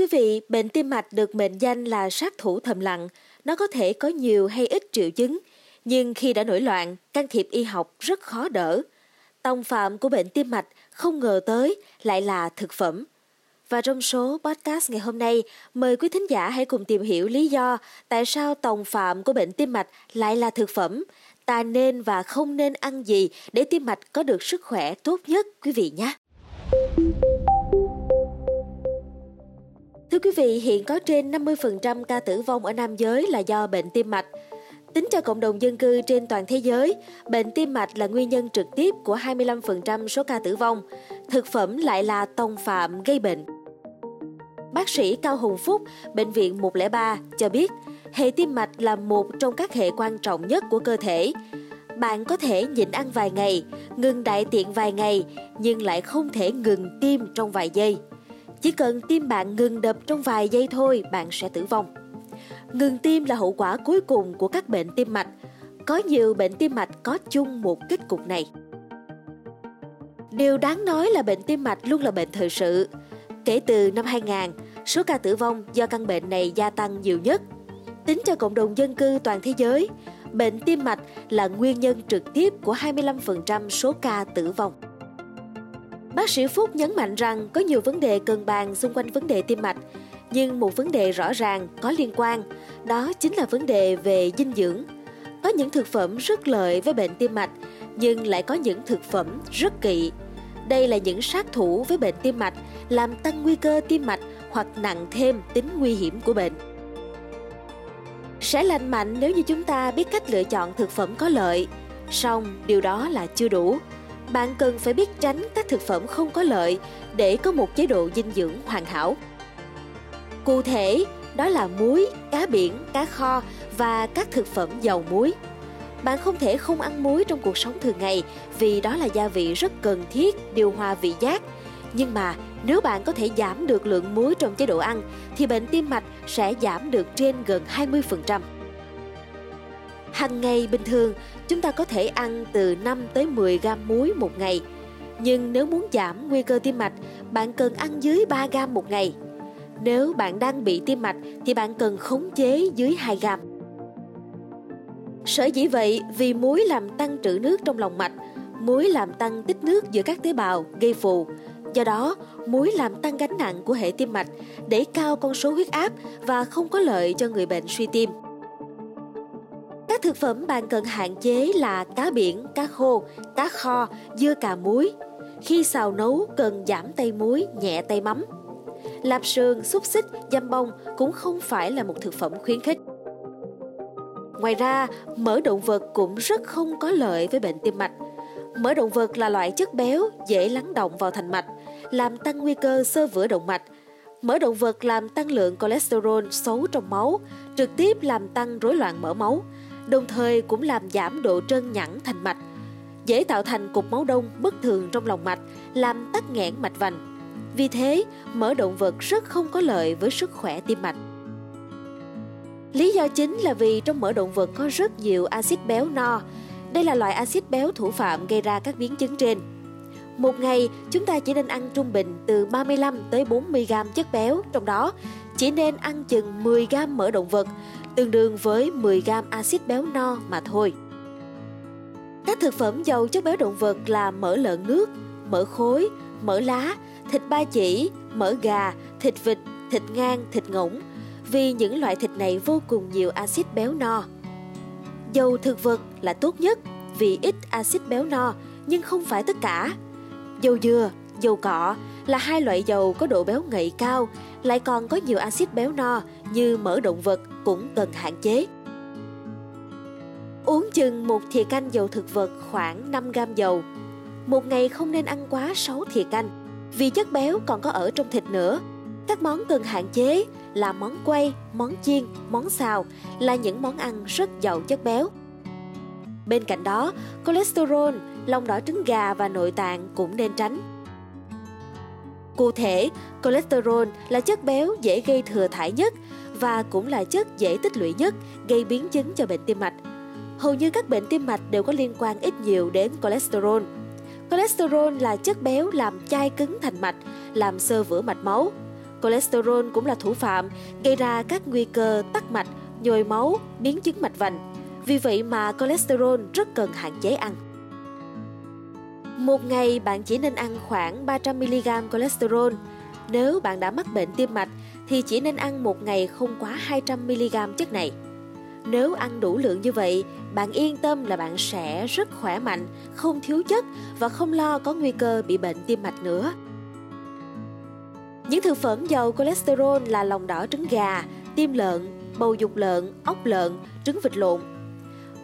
quý vị, bệnh tim mạch được mệnh danh là sát thủ thầm lặng. Nó có thể có nhiều hay ít triệu chứng, nhưng khi đã nổi loạn, can thiệp y học rất khó đỡ. Tông phạm của bệnh tim mạch không ngờ tới lại là thực phẩm. Và trong số podcast ngày hôm nay, mời quý thính giả hãy cùng tìm hiểu lý do tại sao tòng phạm của bệnh tim mạch lại là thực phẩm. Ta nên và không nên ăn gì để tim mạch có được sức khỏe tốt nhất quý vị nhé. Thưa quý vị, hiện có trên 50% ca tử vong ở nam giới là do bệnh tim mạch. Tính cho cộng đồng dân cư trên toàn thế giới, bệnh tim mạch là nguyên nhân trực tiếp của 25% số ca tử vong. Thực phẩm lại là tông phạm gây bệnh. Bác sĩ Cao Hùng Phúc, Bệnh viện 103 cho biết, hệ tim mạch là một trong các hệ quan trọng nhất của cơ thể. Bạn có thể nhịn ăn vài ngày, ngừng đại tiện vài ngày, nhưng lại không thể ngừng tim trong vài giây. Chỉ cần tim bạn ngừng đập trong vài giây thôi, bạn sẽ tử vong. Ngừng tim là hậu quả cuối cùng của các bệnh tim mạch. Có nhiều bệnh tim mạch có chung một kết cục này. Điều đáng nói là bệnh tim mạch luôn là bệnh thời sự. Kể từ năm 2000, số ca tử vong do căn bệnh này gia tăng nhiều nhất. Tính cho cộng đồng dân cư toàn thế giới, bệnh tim mạch là nguyên nhân trực tiếp của 25% số ca tử vong. Bác sĩ Phúc nhấn mạnh rằng có nhiều vấn đề cần bàn xung quanh vấn đề tim mạch, nhưng một vấn đề rõ ràng có liên quan, đó chính là vấn đề về dinh dưỡng. Có những thực phẩm rất lợi với bệnh tim mạch, nhưng lại có những thực phẩm rất kỵ. Đây là những sát thủ với bệnh tim mạch, làm tăng nguy cơ tim mạch hoặc nặng thêm tính nguy hiểm của bệnh. Sẽ lành mạnh nếu như chúng ta biết cách lựa chọn thực phẩm có lợi, song điều đó là chưa đủ bạn cần phải biết tránh các thực phẩm không có lợi để có một chế độ dinh dưỡng hoàn hảo. Cụ thể, đó là muối, cá biển, cá kho và các thực phẩm giàu muối. Bạn không thể không ăn muối trong cuộc sống thường ngày vì đó là gia vị rất cần thiết điều hòa vị giác. Nhưng mà nếu bạn có thể giảm được lượng muối trong chế độ ăn thì bệnh tim mạch sẽ giảm được trên gần 20%. Hằng ngày bình thường, chúng ta có thể ăn từ 5 tới 10 gram muối một ngày. Nhưng nếu muốn giảm nguy cơ tim mạch, bạn cần ăn dưới 3 gram một ngày. Nếu bạn đang bị tim mạch thì bạn cần khống chế dưới 2 gram. Sở dĩ vậy vì muối làm tăng trữ nước trong lòng mạch, muối làm tăng tích nước giữa các tế bào, gây phù. Do đó, muối làm tăng gánh nặng của hệ tim mạch, đẩy cao con số huyết áp và không có lợi cho người bệnh suy tim. Các thực phẩm bạn cần hạn chế là cá biển, cá khô, cá kho, dưa cà muối. Khi xào nấu cần giảm tay muối, nhẹ tay mắm. Lạp sườn, xúc xích, dăm bông cũng không phải là một thực phẩm khuyến khích. Ngoài ra, mỡ động vật cũng rất không có lợi với bệnh tim mạch. Mỡ động vật là loại chất béo dễ lắng động vào thành mạch, làm tăng nguy cơ sơ vữa động mạch. Mỡ động vật làm tăng lượng cholesterol xấu trong máu, trực tiếp làm tăng rối loạn mỡ máu, đồng thời cũng làm giảm độ trơn nhẵn thành mạch, dễ tạo thành cục máu đông bất thường trong lòng mạch, làm tắc nghẽn mạch vành. Vì thế, mỡ động vật rất không có lợi với sức khỏe tim mạch. Lý do chính là vì trong mỡ động vật có rất nhiều axit béo no. Đây là loại axit béo thủ phạm gây ra các biến chứng trên. Một ngày, chúng ta chỉ nên ăn trung bình từ 35 tới 40 gram chất béo, trong đó chỉ nên ăn chừng 10 gram mỡ động vật, tương đương với 10 gram axit béo no mà thôi. Các thực phẩm giàu chất béo động vật là mỡ lợn nước, mỡ khối, mỡ lá, thịt ba chỉ, mỡ gà, thịt vịt, thịt ngang, thịt ngỗng, vì những loại thịt này vô cùng nhiều axit béo no. Dầu thực vật là tốt nhất vì ít axit béo no, nhưng không phải tất cả. Dầu dừa, dầu cọ là hai loại dầu có độ béo ngậy cao, lại còn có nhiều axit béo no như mỡ động vật cũng cần hạn chế. Uống chừng một thìa canh dầu thực vật khoảng 5 gram dầu. Một ngày không nên ăn quá 6 thìa canh, vì chất béo còn có ở trong thịt nữa. Các món cần hạn chế là món quay, món chiên, món xào là những món ăn rất giàu chất béo. Bên cạnh đó, cholesterol, lòng đỏ trứng gà và nội tạng cũng nên tránh. Cụ thể, cholesterol là chất béo dễ gây thừa thải nhất và cũng là chất dễ tích lũy nhất gây biến chứng cho bệnh tim mạch. Hầu như các bệnh tim mạch đều có liên quan ít nhiều đến cholesterol. Cholesterol là chất béo làm chai cứng thành mạch, làm sơ vữa mạch máu. Cholesterol cũng là thủ phạm gây ra các nguy cơ tắc mạch, nhồi máu, biến chứng mạch vành. Vì vậy mà cholesterol rất cần hạn chế ăn. Một ngày bạn chỉ nên ăn khoảng 300mg cholesterol. Nếu bạn đã mắc bệnh tim mạch thì chỉ nên ăn một ngày không quá 200mg chất này. Nếu ăn đủ lượng như vậy, bạn yên tâm là bạn sẽ rất khỏe mạnh, không thiếu chất và không lo có nguy cơ bị bệnh tim mạch nữa. Những thực phẩm giàu cholesterol là lòng đỏ trứng gà, tim lợn, bầu dục lợn, ốc lợn, trứng vịt lộn.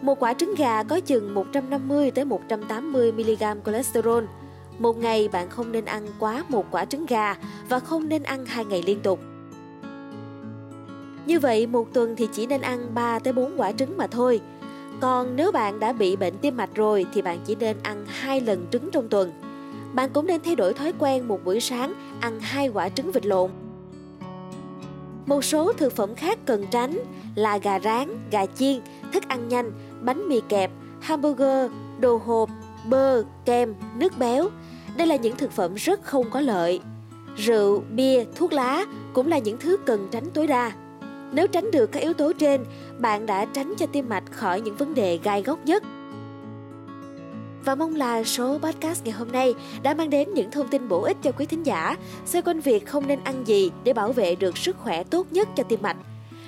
Một quả trứng gà có chừng 150 tới 180 mg cholesterol. Một ngày bạn không nên ăn quá một quả trứng gà và không nên ăn hai ngày liên tục. Như vậy một tuần thì chỉ nên ăn 3 tới 4 quả trứng mà thôi. Còn nếu bạn đã bị bệnh tim mạch rồi thì bạn chỉ nên ăn hai lần trứng trong tuần. Bạn cũng nên thay đổi thói quen một buổi sáng ăn hai quả trứng vịt lộn. Một số thực phẩm khác cần tránh là gà rán, gà chiên, thức ăn nhanh, bánh mì kẹp, hamburger, đồ hộp, bơ, kem, nước béo. Đây là những thực phẩm rất không có lợi. Rượu, bia, thuốc lá cũng là những thứ cần tránh tối đa. Nếu tránh được các yếu tố trên, bạn đã tránh cho tim mạch khỏi những vấn đề gai góc nhất. Và mong là số podcast ngày hôm nay đã mang đến những thông tin bổ ích cho quý thính giả xoay quanh việc không nên ăn gì để bảo vệ được sức khỏe tốt nhất cho tim mạch.